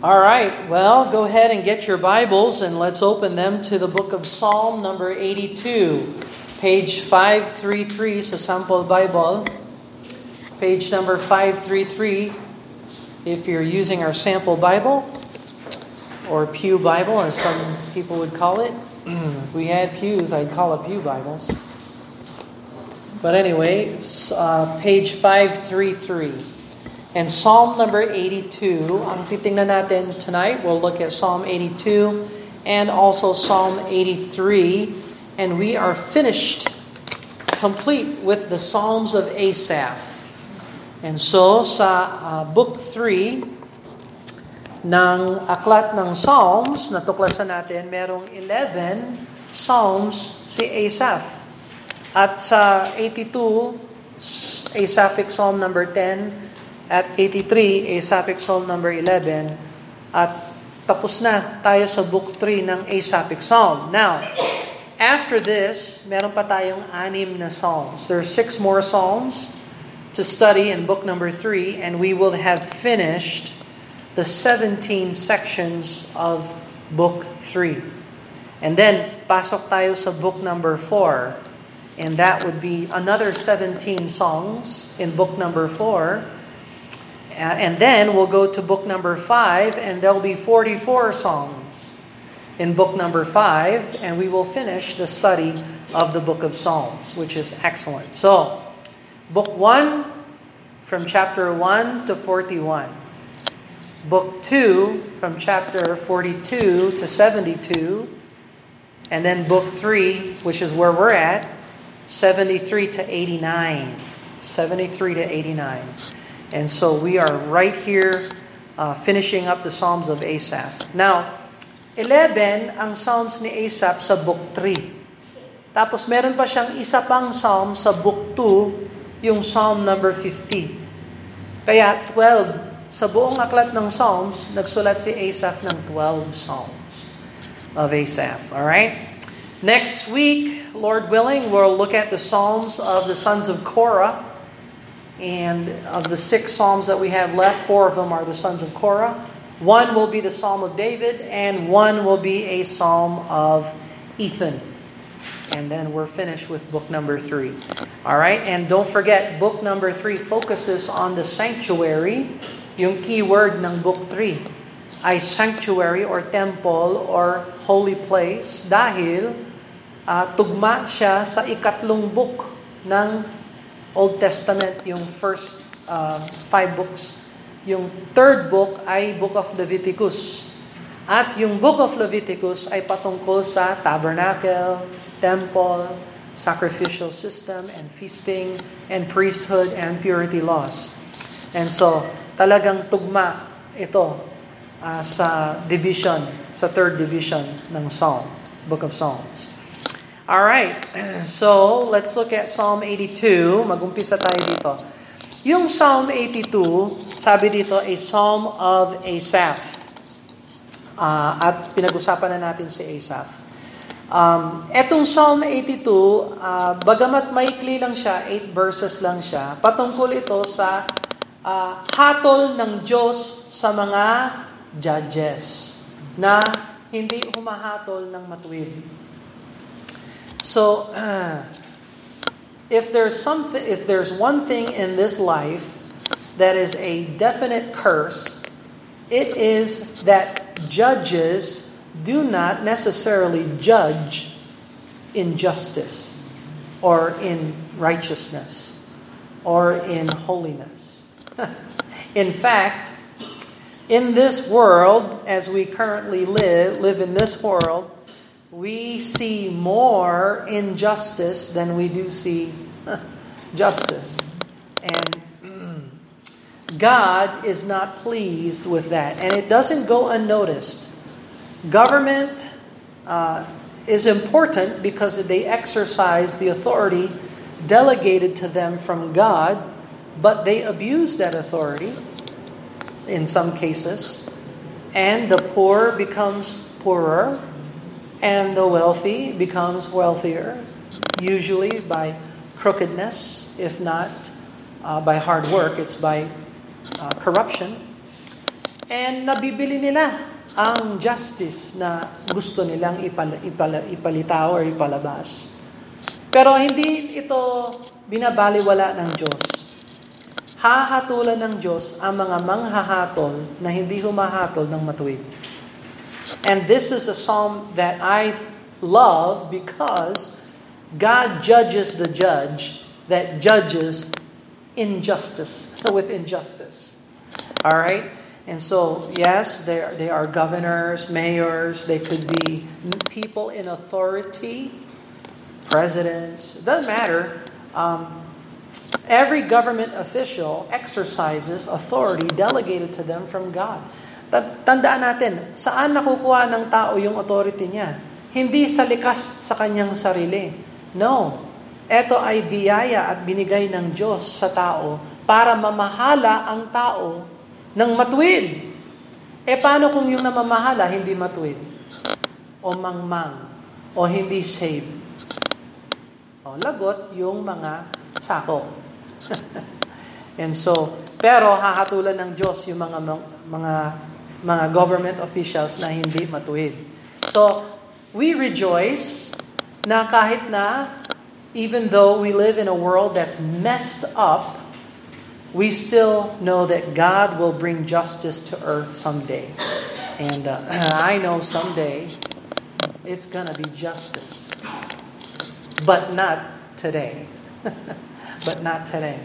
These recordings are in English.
All right, well, go ahead and get your Bibles and let's open them to the book of Psalm number 82, page 533 sa sample Bible. Page number 533 if you're using our sample Bible or Pew Bible as some people would call it. if we had pews, I'd call it Pew Bibles. But anyway, uh, page 533. And Psalm number 82, ang titingnan natin tonight, we'll look at Psalm 82 and also Psalm 83. And we are finished, complete with the Psalms of Asaph. And so, sa uh, Book 3 ng Aklat ng Psalms, natuklasan natin, merong 11 Psalms si Asaph. At sa 82, Asaphic Psalm number 10, at 83, Asapic Psalm number 11. At tapos na tayo sa book 3 ng Asapic Psalm. Now, after this, meron pa tayong anim na psalms. There are six more psalms to study in book number 3 and we will have finished the 17 sections of book 3. And then, pasok tayo sa book number 4. And that would be another 17 songs in book number 4. And then we'll go to book number 5, and there'll be 44 songs in book number 5, and we will finish the study of the book of Psalms, which is excellent. So, book 1 from chapter 1 to 41. Book 2 from chapter 42 to 72. And then book 3, which is where we're at, 73 to 89. 73 to 89. And so we are right here uh, finishing up the Psalms of Asaph. Now, 11 ang Psalms ni Asaph sa Book 3. Tapos meron pa siyang isa pang Psalm sa Book 2, yung Psalm number 50. Kaya 12, sa buong aklat ng Psalms, nagsulat si Asaph ng 12 Psalms of Asaph. Alright? Next week, Lord willing, we'll look at the Psalms of the sons of Korah. And of the six psalms that we have left, four of them are the sons of Korah. One will be the Psalm of David, and one will be a Psalm of Ethan. And then we're finished with book number three. All right, and don't forget, book number three focuses on the sanctuary. Yung key word ng book three ay sanctuary or temple or holy place dahil uh, tugma siya sa ikatlong book ng Old Testament, yung first uh, five books. Yung third book ay Book of Leviticus. At yung Book of Leviticus ay patungkol sa tabernacle, temple, sacrificial system, and feasting, and priesthood, and purity laws. And so, talagang tugma ito uh, sa division, sa third division ng Psalm, Book of Psalms. All right. So, let's look at Psalm 82. Magumpisa tayo dito. Yung Psalm 82, sabi dito, a Psalm of Asaph. Uh, at pinag-usapan na natin si Asaph. Um, etong Psalm 82, uh, bagamat maikli lang siya, 8 verses lang siya, patungkol ito sa uh, hatol ng Diyos sa mga judges na hindi humahatol ng matuwid. So, uh, if there's something, if there's one thing in this life that is a definite curse, it is that judges do not necessarily judge in justice or in righteousness or in holiness. in fact, in this world, as we currently live, live in this world, we see more injustice than we do see justice. And God is not pleased with that. And it doesn't go unnoticed. Government uh, is important because they exercise the authority delegated to them from God, but they abuse that authority in some cases. And the poor becomes poorer and the wealthy becomes wealthier, usually by crookedness, if not uh, by hard work, it's by uh, corruption. And nabibili nila ang justice na gusto nilang ipal, ipal, ipalitaw or ipalabas. Pero hindi ito binabaliwala ng Diyos. Hahatulan ng Diyos ang mga manghahatol na hindi humahatol ng matuwid. And this is a psalm that I love because God judges the judge that judges injustice with injustice. All right? And so, yes, they are, they are governors, mayors, they could be people in authority, presidents, it doesn't matter. Um, every government official exercises authority delegated to them from God. Tandaan natin, saan nakukuha ng tao yung authority niya? Hindi sa likas sa kanyang sarili. No. Ito ay biyaya at binigay ng Diyos sa tao para mamahala ang tao ng matuwid. E paano kung yung namamahala hindi matuwid? O mangmang? O hindi saved? O lagot yung mga sako. And so, pero hahatulan ng Diyos yung mga mga mga government officials na hindi matuwid. So, we rejoice na kahit na even though we live in a world that's messed up, we still know that God will bring justice to earth someday. And uh, I know someday it's going to be justice. But not today. but not today.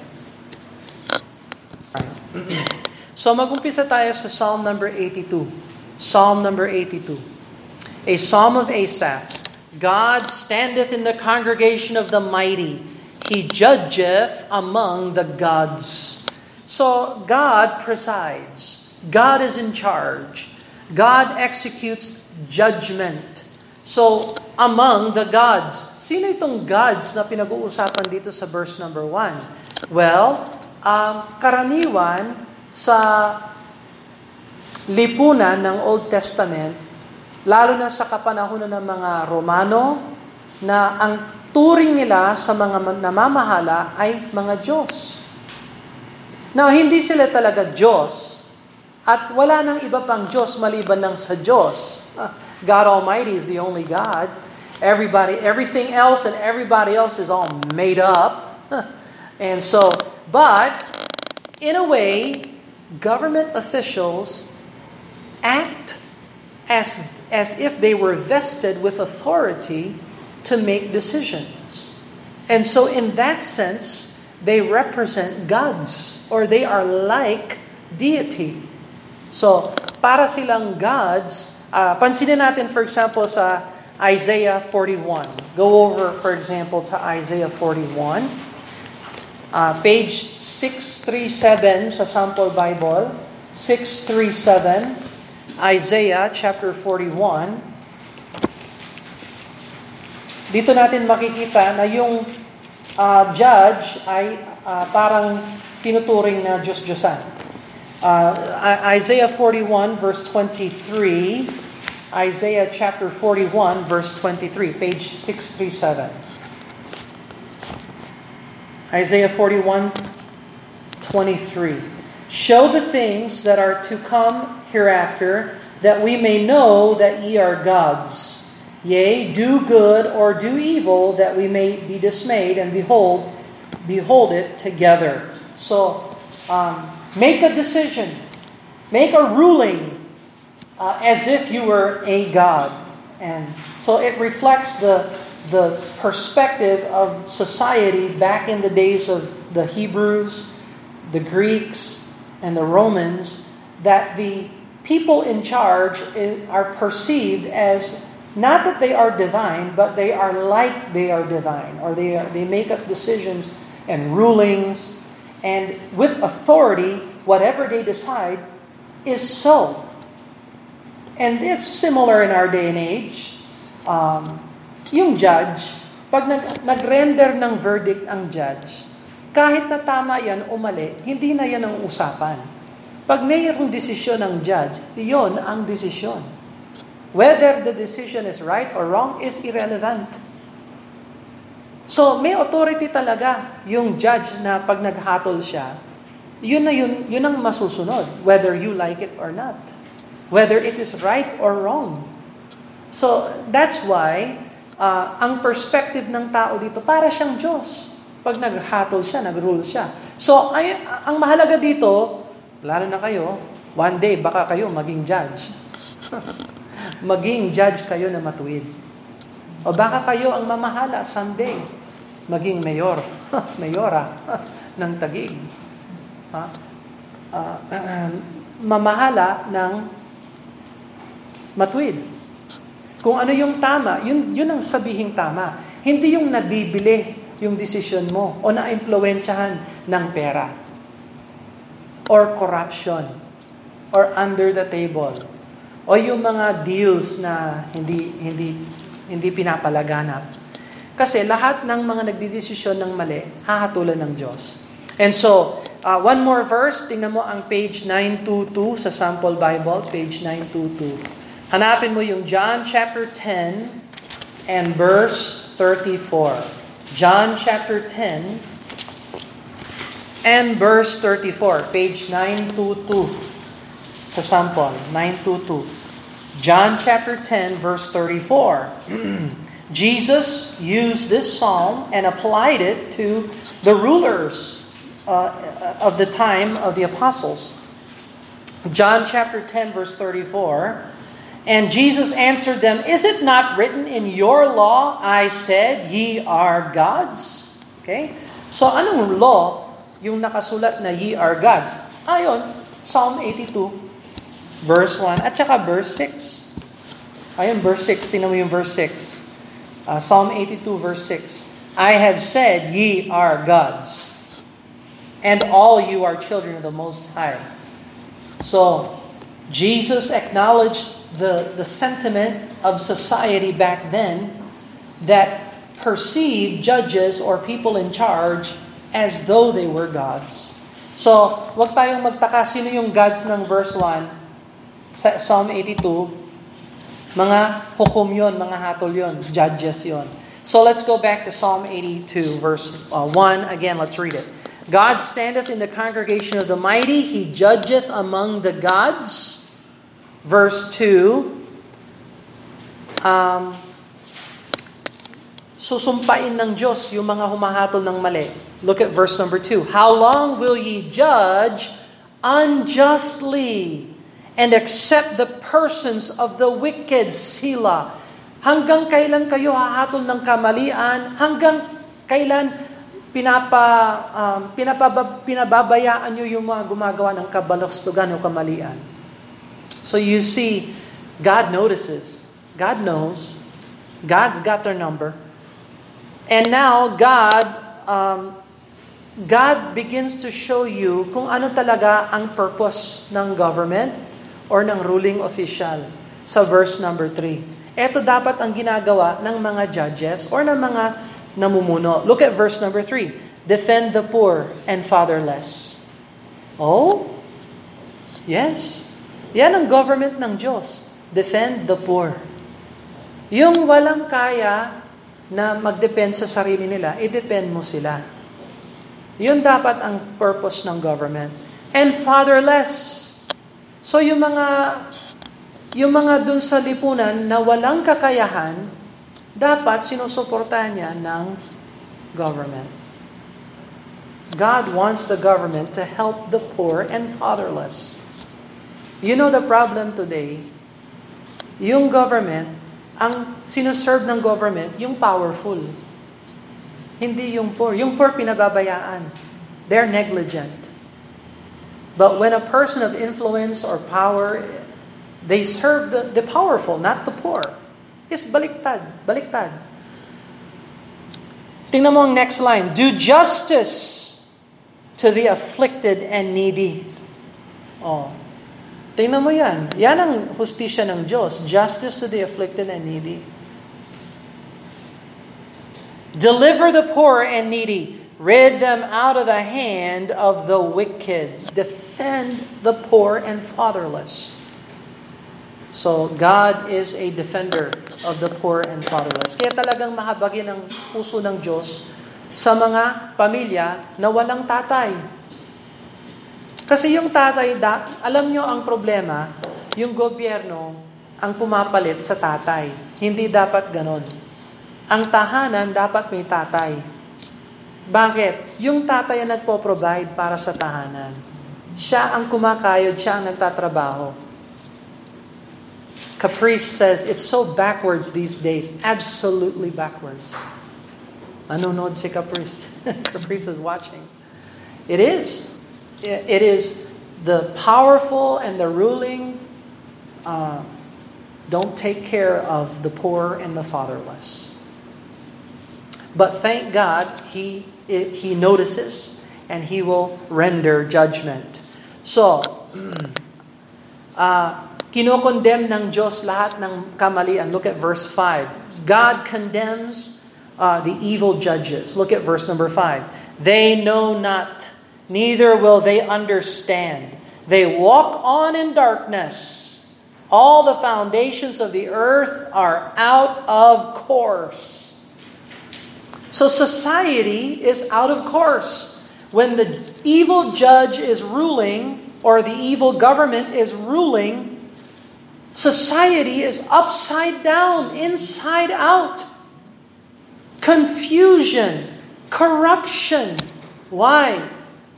Right. so magumpisa tayo sa Psalm number 82. Psalm number 82. A psalm of Asaph. God standeth in the congregation of the mighty. He judgeth among the gods. So God presides. God is in charge. God executes judgment. So, among the gods. Sino itong gods na pinag-uusapan dito sa verse number 1? Well, um, karaniwan sa lipunan ng Old Testament, lalo na sa kapanahonan ng mga Romano, na ang turing nila sa mga namamahala ay mga Diyos. Now, hindi sila talaga Diyos. At wala nang iba pang Diyos maliban ng sa Diyos. God Almighty is the only God. Everybody, everything else and everybody else is all made up. and so, but, in a way, government officials act as, as if they were vested with authority to make decisions. And so, in that sense, they represent gods or they are like deity. So, para silang gods, uh, pansinin natin for example sa Isaiah 41. Go over for example to Isaiah 41. Uh, page 637 sa sample Bible. 637, Isaiah chapter 41. Dito natin makikita na yung uh, judge ay uh, parang tinuturing na Diyos-Diyosan. Uh, Isaiah 41 verse 23, Isaiah chapter 41 verse 23, page 637. Isaiah 41, 23. Show the things that are to come hereafter, that we may know that ye are gods. Yea, do good or do evil, that we may be dismayed, and behold, behold it together. So, um, make a decision, make a ruling, uh, as if you were a god, and so it reflects the the perspective of society back in the days of the Hebrews, the Greeks, and the Romans. That the people in charge are perceived as not that they are divine, but they are like they are divine, or they, are, they make up decisions and rulings, and with authority, whatever they decide is so. And it's similar in our day and age. Um, yung judge, pag nag, nag-render ng verdict ang judge, kahit na tama yan o mali, hindi na yan ang usapan. Pag mayroong desisyon ng judge, iyon ang desisyon. Whether the decision is right or wrong is irrelevant. So, may authority talaga yung judge na pag naghatol siya, Yun na yun, yun ang masusunod, whether you like it or not. Whether it is right or wrong. So, that's why, uh, ang perspective ng tao dito, para siyang Diyos. Pag naghatol siya, nagrule siya. So, ay, ang mahalaga dito, lalo na kayo, one day, baka kayo maging judge. maging judge kayo na matuwid. O baka kayo ang mamahala someday, maging mayor, mayora ng tagig. Ha? Uh, uh, mamahala ng matuwid. Kung ano yung tama, yun, yun ang sabihing tama. Hindi yung nabibili yung decision mo o na-impluensyahan ng pera or corruption or under the table o yung mga deals na hindi hindi hindi pinapalaganap. Kasi lahat ng mga nagdidesisyon ng mali, hahatulan ng Diyos. And so, uh, one more verse, tingnan mo ang page 922 sa sample Bible, page 922. Hanapin mo yung John chapter 10 and verse 34. John chapter 10 and verse 34, page 922 sa sample, 922. John chapter 10, verse 34. Jesus used this psalm and applied it to the rulers uh, of the time of the apostles. John chapter 10, verse 34. And Jesus answered them, Is it not written in your law, I said, ye are gods? Okay? So anong law yung nakasulat na ye are gods? Ayon, Psalm 82, verse 1, at saka verse 6. Ayon, verse 6, tingnan mo yung verse 6. Uh, Psalm 82, verse 6. I have said, ye are gods, and all you are children of the Most High. So, Jesus acknowledged the, the sentiment of society back then that perceived judges or people in charge as though they were gods. So, wag tayong magtaka sino yung gods ng verse 1 sa Psalm 82 mga hukom yon, mga hatol yon, judges yon. So let's go back to Psalm 82, verse uh, 1. Again, let's read it. God standeth in the congregation of the mighty, he judgeth among the gods. Verse 2. Um, susumpain ng Diyos yung mga humahatol ng mali. Look at verse number 2. How long will ye judge unjustly? and accept the persons of the wicked sila. Hanggang kailan kayo hahatol ng kamalian? Hanggang kailan pinapa, um, pinapaba, pinababayaan nyo yung mga gumagawa ng kabalastugan o kamalian? So you see, God notices. God knows. God's got their number. And now, God, um, God begins to show you kung ano talaga ang purpose ng government, or ng ruling official sa verse number 3. Ito dapat ang ginagawa ng mga judges or ng mga namumuno. Look at verse number 3. Defend the poor and fatherless. Oh? Yes. Yan ang government ng Diyos. Defend the poor. Yung walang kaya na magdepend sa sarili nila, i-depend mo sila. Yun dapat ang purpose ng government. And fatherless. So yung mga yung mga dun sa lipunan na walang kakayahan, dapat sinusuportahan niya ng government. God wants the government to help the poor and fatherless. You know the problem today? Yung government, ang sinuserve ng government, yung powerful. Hindi yung poor. Yung poor pinababayaan. They're negligent. But when a person of influence or power, they serve the, the powerful, not the poor. Is baliktad, baliktad. Tingnan mo ang next line. Do justice to the afflicted and needy. Oh. Tingnan mo yan. Yan ang hustisya ng Diyos. Justice to the afflicted and needy. Deliver the poor and needy. Rid them out of the hand of the wicked. Defend the poor and fatherless. So, God is a defender of the poor and fatherless. Kaya talagang mahabagi ng puso ng Diyos sa mga pamilya na walang tatay. Kasi yung tatay, da, alam nyo ang problema, yung gobyerno ang pumapalit sa tatay. Hindi dapat ganon. Ang tahanan dapat may tatay. Bakit? Yung tatay ang nagpo-provide para sa tahanan. Siya ang kumakayod, siya ang nagtatrabaho. Caprice says, it's so backwards these days. Absolutely backwards. Nanonood si Caprice. Caprice is watching. It is. It is the powerful and the ruling uh, don't take care of the poor and the fatherless. But thank God, He, he notices and He will render judgment. So, uh, Kinokondem ng Diyos lahat ng kamalian. Look at verse 5. God condemns uh, the evil judges. Look at verse number 5. They know not, neither will they understand. They walk on in darkness. All the foundations of the earth are out of course. So society is out of course. When the evil judge is ruling, or the evil government is ruling, Society is upside down, inside out. Confusion, corruption. Why?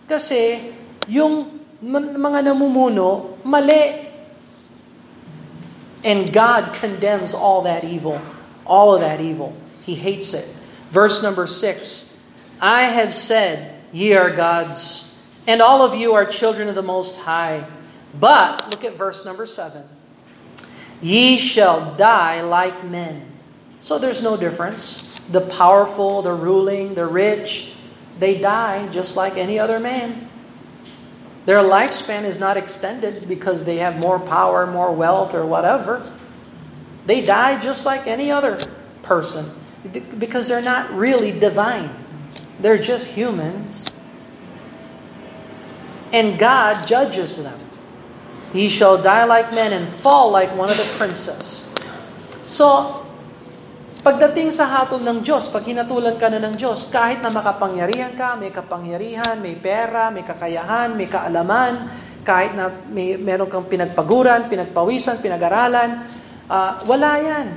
Kasi yung mga namumuno, mali. And God condemns all that evil. All of that evil. He hates it. Verse number six I have said, Ye are gods, and all of you are children of the Most High. But, look at verse number seven. Ye shall die like men. So there's no difference. The powerful, the ruling, the rich, they die just like any other man. Their lifespan is not extended because they have more power, more wealth, or whatever. They die just like any other person because they're not really divine. They're just humans. And God judges them. He shall die like men and fall like one of the princes. So, pagdating sa hatol ng Diyos, pag hinatulan ka na ng Diyos, kahit na makapangyarihan ka, may kapangyarihan, may pera, may kakayahan, may kaalaman, kahit na may, meron kang pinagpaguran, pinagpawisan, pinag-aralan, uh, wala yan.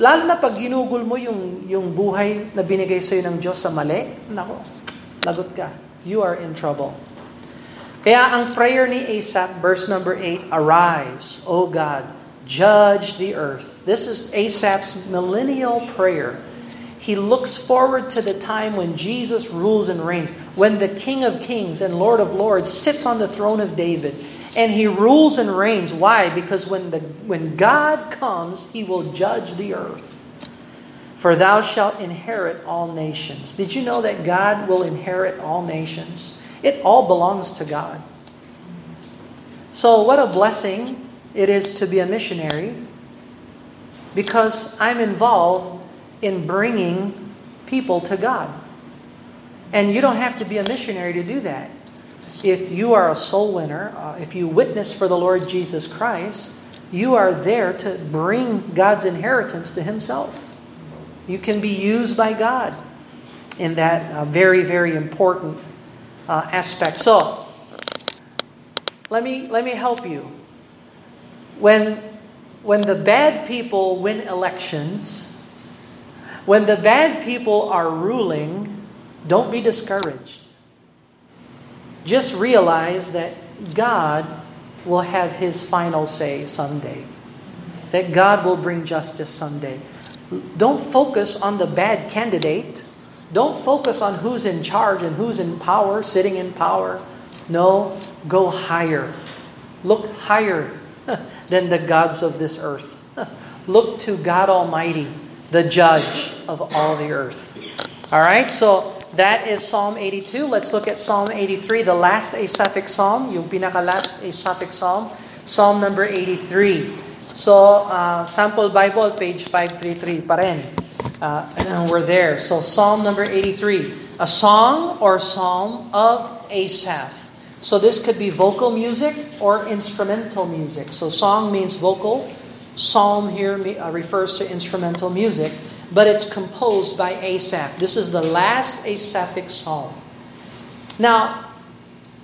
Lalo na pag ginugol mo yung, yung buhay na binigay sa'yo ng Diyos sa mali, nako, lagot ka. You are in trouble. Kaya ang prayer ni Asaph, verse number 8, Arise, O God, judge the earth. This is Asaph's millennial prayer. He looks forward to the time when Jesus rules and reigns, when the King of Kings and Lord of Lords sits on the throne of David. And he rules and reigns. Why? Because when, the, when God comes, he will judge the earth. For thou shalt inherit all nations. Did you know that God will inherit all nations? It all belongs to God. So, what a blessing it is to be a missionary because I'm involved in bringing people to God. And you don't have to be a missionary to do that. If you are a soul winner, uh, if you witness for the Lord Jesus Christ, you are there to bring God's inheritance to Himself. You can be used by God in that uh, very, very important uh, aspect. So, let me let me help you. When when the bad people win elections, when the bad people are ruling, don't be discouraged. Just realize that God will have his final say someday. That God will bring justice someday. Don't focus on the bad candidate. Don't focus on who's in charge and who's in power, sitting in power. No, go higher. Look higher than the gods of this earth. Look to God Almighty, the judge of all the earth. All right, so that is Psalm 82. Let's look at Psalm 83, the last Asaphic psalm, yung pinaka-last Asaphic psalm, Psalm number 83. So, uh, sample Bible, page 533 pa rin. Uh, and we're there. So, Psalm number 83, a song or psalm of Asaph. So, this could be vocal music or instrumental music. So, song means vocal, psalm here uh, refers to instrumental music, but it's composed by Asaph. This is the last Asaphic psalm. Now,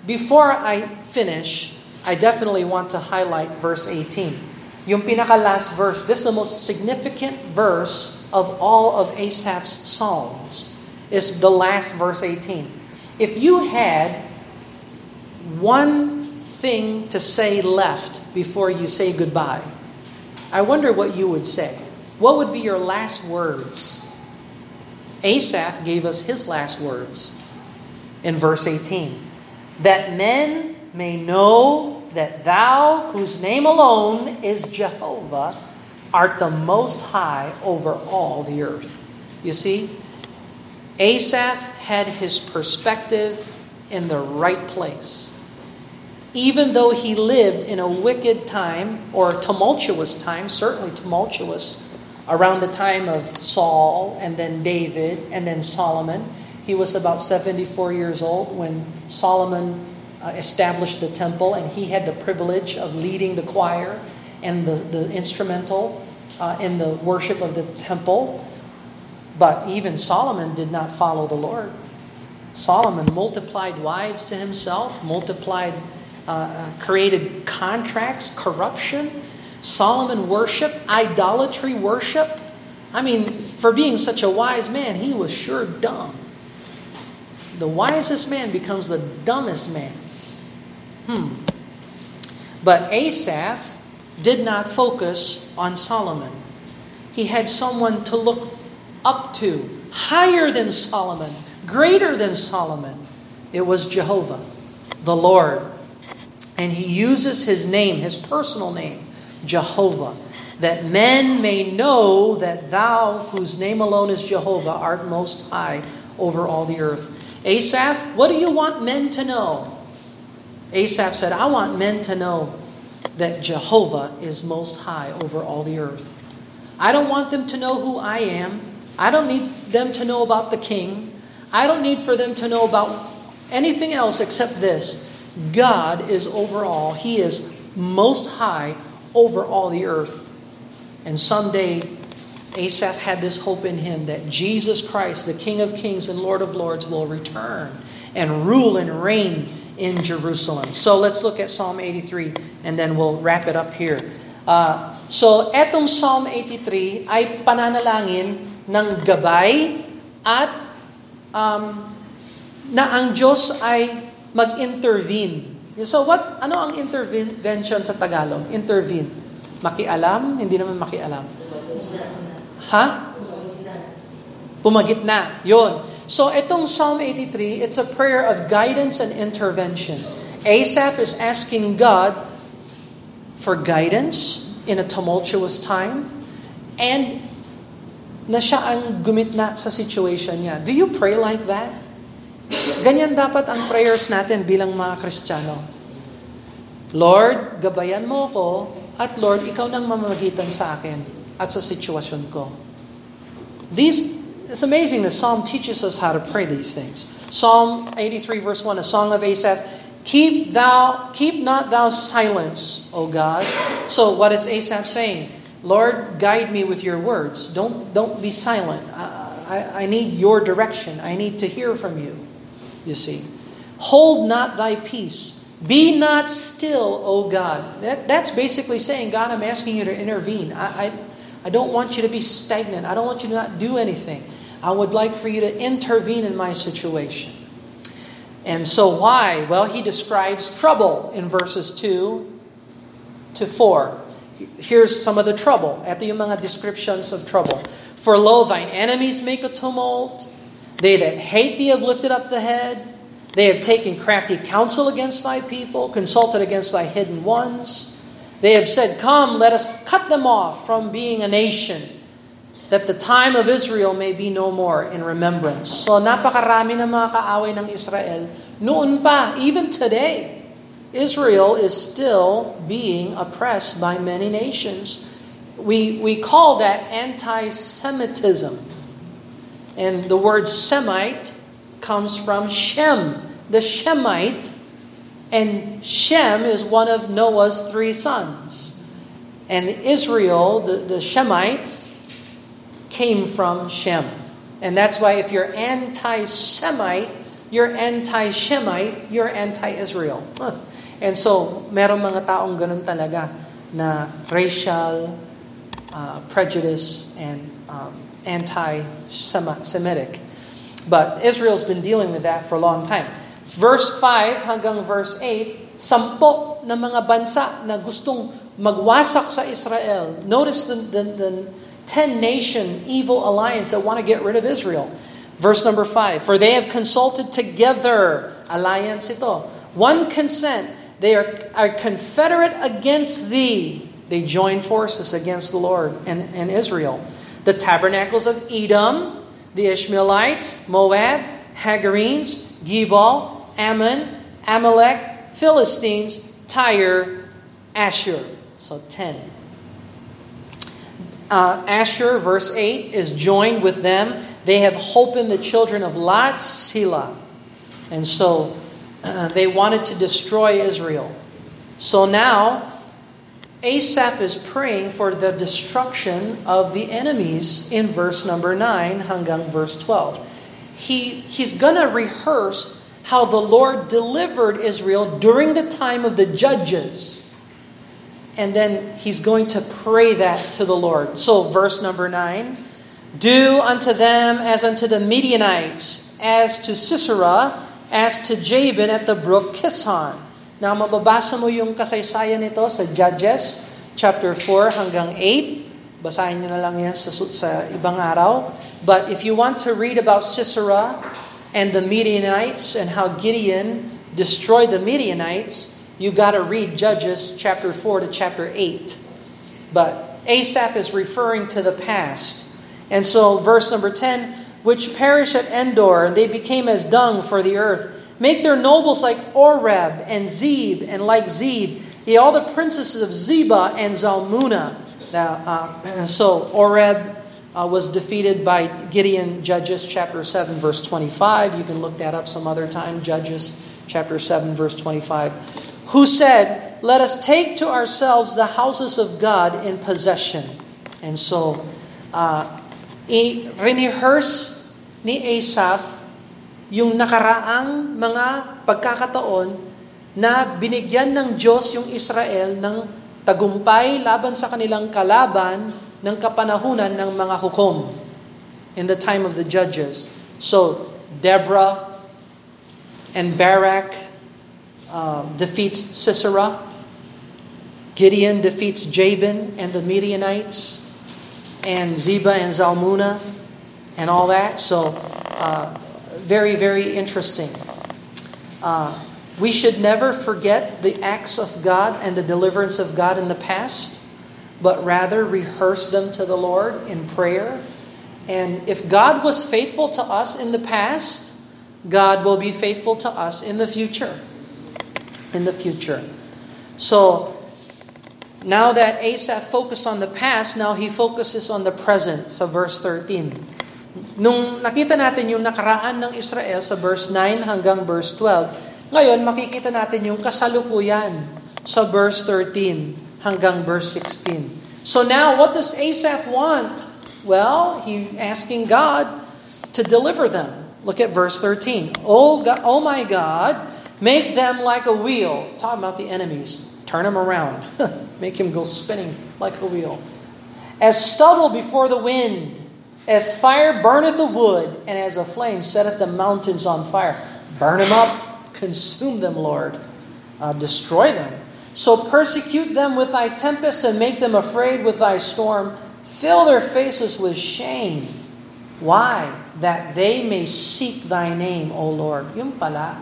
before I finish, I definitely want to highlight verse 18. Yung pinaka last verse, this is the most significant verse of all of Asaph's psalms, is the last verse 18. If you had one thing to say left before you say goodbye, I wonder what you would say. What would be your last words? Asaph gave us his last words in verse 18 that men may know that thou, whose name alone is Jehovah, art the most high over all the earth. You see, Asaph had his perspective in the right place. Even though he lived in a wicked time or tumultuous time, certainly tumultuous, around the time of Saul and then David and then Solomon, he was about 74 years old when Solomon uh, established the temple, and he had the privilege of leading the choir and the, the instrumental uh, in the worship of the temple. But even Solomon did not follow the Lord. Solomon multiplied wives to himself, multiplied, uh, uh created contracts, corruption. Solomon worship, idolatry worship. I mean, for being such a wise man, he was sure dumb. The wisest man becomes the dumbest man. Hmm. But Asaph did not focus on Solomon. He had someone to look up to, higher than Solomon, greater than Solomon. It was Jehovah, the Lord. And he uses his name, his personal name, Jehovah, that men may know that thou, whose name alone is Jehovah, art most high over all the earth. Asaph, what do you want men to know? Asaph said, I want men to know that Jehovah is most high over all the earth. I don't want them to know who I am. I don't need them to know about the king. I don't need for them to know about anything else except this God is over all. He is most high over all the earth. And someday, Asaph had this hope in him that Jesus Christ, the King of Kings and Lord of Lords, will return and rule and reign in Jerusalem. So let's look at Psalm 83 and then we'll wrap it up here. Uh, so etong Psalm 83 ay pananalangin ng gabay at um, na ang Diyos ay mag-intervene. So what ano ang intervention sa Tagalog? Intervene. Makialam, hindi naman makialam. Ha? Pumagitna. 'Yon. So itong Psalm 83, it's a prayer of guidance and intervention. Asaph is asking God for guidance in a tumultuous time and na siya ang gumitna sa situation niya. Do you pray like that? Ganyan dapat ang prayers natin bilang mga Kristiyano. Lord, gabayan mo ko at Lord, ikaw nang mamagitan sa akin at sa sitwasyon ko. These it's amazing the psalm teaches us how to pray these things. Psalm 83 verse 1, a song of Asaph, keep thou keep not thou silence, O God. So what is Asaph saying? Lord, guide me with your words. Don't don't be silent. I, I, I need your direction. I need to hear from you. You see. Hold not thy peace. Be not still, O God. That, that's basically saying, God, I'm asking you to intervene. I, I, I don't want you to be stagnant. I don't want you to not do anything. I would like for you to intervene in my situation. And so, why? Well, he describes trouble in verses 2 to 4. Here's some of the trouble. Ito yung mga descriptions of trouble. For lo, thine enemies make a tumult. They that hate thee have lifted up the head. They have taken crafty counsel against thy people, consulted against thy hidden ones. They have said, Come, let us cut them off from being a nation that the time of Israel may be no more in remembrance. So napakarami ng mga kaaway ng Israel noon pa, even today. Israel is still being oppressed by many nations. We, we call that anti-Semitism. And the word Semite comes from Shem, the Shemite, and Shem is one of Noah's three sons. And Israel, the, the Shemites, came from Shem. And that's why if you're anti Semite, you're anti-Shemite, you're anti-Israel. And so, meron mga taong ganun talaga na racial uh, prejudice and um, anti-Semitic. But Israel's been dealing with that for a long time. Verse 5 hanggang verse 8, sampo na mga bansa na gustong magwasak sa Israel. Notice the, the, the 10 nation evil alliance that want to get rid of Israel. Verse number 5, For they have consulted together, alliance ito, one consent, they are, are confederate against thee. They join forces against the Lord and, and Israel. The tabernacles of Edom, the Ishmaelites, Moab, Hagarenes, Gebal, Ammon, Amalek, Philistines, Tyre, Ashur. So 10. Uh, Ashur, verse 8, is joined with them. They have hope in the children of Lot, Selah. And so they wanted to destroy Israel. So now, Asaph is praying for the destruction of the enemies in verse number 9 hanggang verse 12. He, he's going to rehearse how the Lord delivered Israel during the time of the judges. And then he's going to pray that to the Lord. So, verse number 9 Do unto them as unto the Midianites, as to Sisera, as to Jabin at the brook Kishon. Now, mababasa mo yung kasaysayan nito sa Judges, chapter 4 hanggang 8. Basahin nyo na lang yan sa, sa ibang araw. But if you want to read about Sisera and the Midianites and how Gideon destroyed the Midianites, you got to read Judges chapter 4 to chapter 8. But Asaph is referring to the past. And so, verse number 10 which perish at Endor, and they became as dung for the earth. Make their nobles like Oreb and Zeb, and like Zeb, yea, all the princesses of Zebah and Zalmunna. Now, uh, so Oreb uh, was defeated by Gideon, Judges chapter 7, verse 25. You can look that up some other time, Judges chapter 7, verse 25. Who said, Let us take to ourselves the houses of God in possession. And so, uh, i-rehearse ni Asaph yung nakaraang mga pagkakataon na binigyan ng Diyos yung Israel ng tagumpay laban sa kanilang kalaban ng kapanahunan ng mga hukom in the time of the judges. So, Deborah and Barak uh, defeats Sisera. Gideon defeats Jabin and the Midianites and Zebah and Zalmunna and all that. So, uh, very, very interesting. Uh, we should never forget the acts of God and the deliverance of God in the past, but rather rehearse them to the Lord in prayer. And if God was faithful to us in the past, God will be faithful to us in the future. In the future. So, now that Asaph focused on the past, now he focuses on the present sa verse 13. Nung nakita natin yung nakaraan ng Israel sa verse 9 hanggang verse 12, ngayon makikita natin yung kasalukuyan sa verse 13 hanggang verse 16. So now, what does Asaph want? Well, he asking God to deliver them. Look at verse 13. Oh, God, oh my God, make them like a wheel. Talking about the enemies. Turn him around. Make him go spinning like a wheel. As stubble before the wind, as fire burneth the wood, and as a flame setteth the mountains on fire. Burn them up, consume them, Lord. Uh, destroy them. So persecute them with thy tempest and make them afraid with thy storm. Fill their faces with shame. Why? That they may seek thy name, O Lord. Yung pala,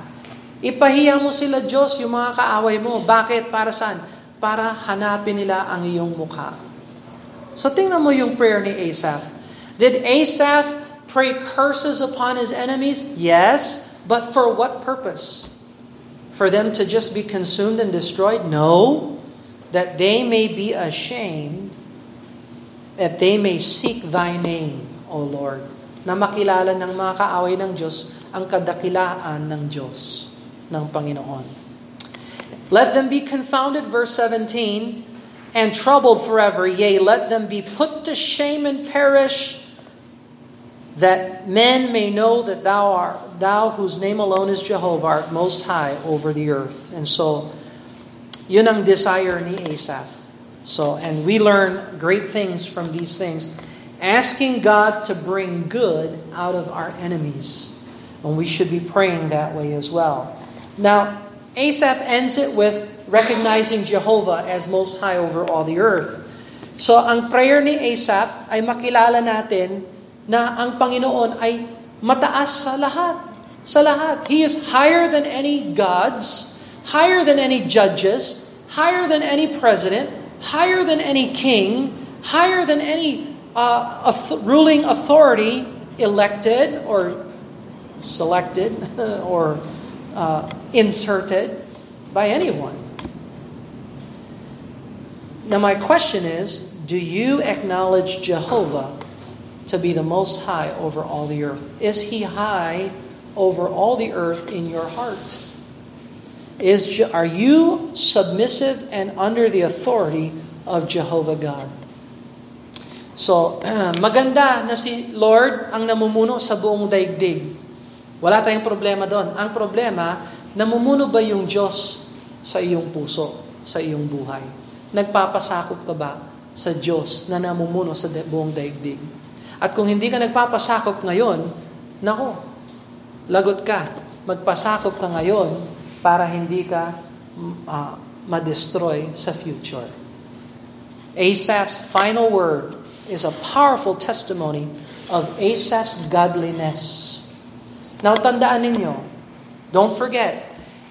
Ipahiya mo sila, Diyos, yung mga kaaway mo. Bakit? Para saan? Para hanapin nila ang iyong mukha. So tingnan mo yung prayer ni Asaph. Did Asaph pray curses upon his enemies? Yes. But for what purpose? For them to just be consumed and destroyed? No. That they may be ashamed, that they may seek thy name, O Lord. Na makilala ng mga kaaway ng Diyos ang kadakilaan ng Diyos ng Panginoon. Let them be confounded, verse 17, and troubled forever. Yea, let them be put to shame and perish. that men may know that thou art thou whose name alone is Jehovah art most high over the earth. And so yun ang desire ni Asaph. So and we learn great things from these things. Asking God to bring good out of our enemies. And we should be praying that way as well. Now, Asaph ends it with recognizing Jehovah as most high over all the earth. So ang prayer ni Asaph ay makilala natin na ang Panginoon ay mataas sa lahat. Sa lahat. He is higher than any gods, higher than any judges, higher than any president, higher than any king, higher than any uh, ruling authority elected or selected or uh, inserted by anyone. Now, my question is do you acknowledge Jehovah to be the most high over all the earth? Is he high over all the earth in your heart? Is are you submissive and under the authority of Jehovah God? So, maganda na si Lord ang namumuno sa buong daigdig. Wala tayong problema doon. Ang problema, namumuno ba yung Diyos sa iyong puso, sa iyong buhay? Nagpapasakop ka ba sa Diyos na namumuno sa buong daigdig? At kung hindi ka nagpapasakop ngayon, nako, lagot ka. Magpasakop ka ngayon para hindi ka uh, ma-destroy sa future. Asaph's final word is a powerful testimony of Asaph's godliness. Now, tandaan ninyo, don't forget,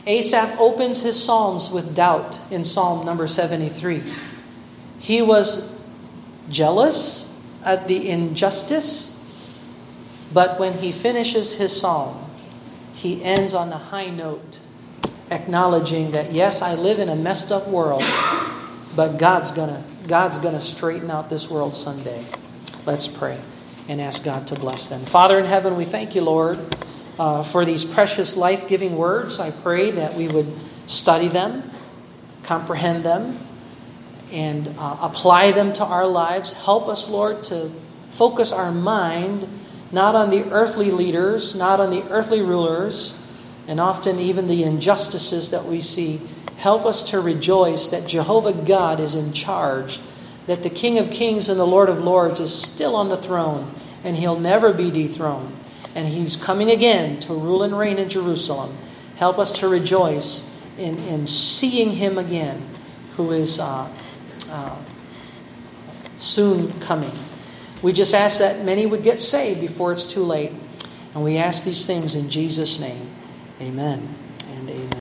Asaph opens his psalms with doubt in Psalm number 73. He was jealous at the injustice, but when he finishes his psalm, he ends on a high note, acknowledging that yes, I live in a messed up world, but God's gonna God's gonna straighten out this world someday. Let's pray and ask God to bless them. Father in heaven, we thank you, Lord, uh, for these precious life-giving words. I pray that we would study them, comprehend them, and uh, apply them to our lives. Help us, Lord, to focus our mind not on the earthly leaders, not on the earthly rulers, and often even the injustices that we see. Help us to rejoice that Jehovah God is in charge, that the King of Kings and the Lord of Lords is still on the throne, and he'll never be dethroned. And he's coming again to rule and reign in Jerusalem. Help us to rejoice in, in seeing him again, who is. Uh, uh, soon coming. We just ask that many would get saved before it's too late. And we ask these things in Jesus' name. Amen.